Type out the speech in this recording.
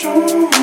show.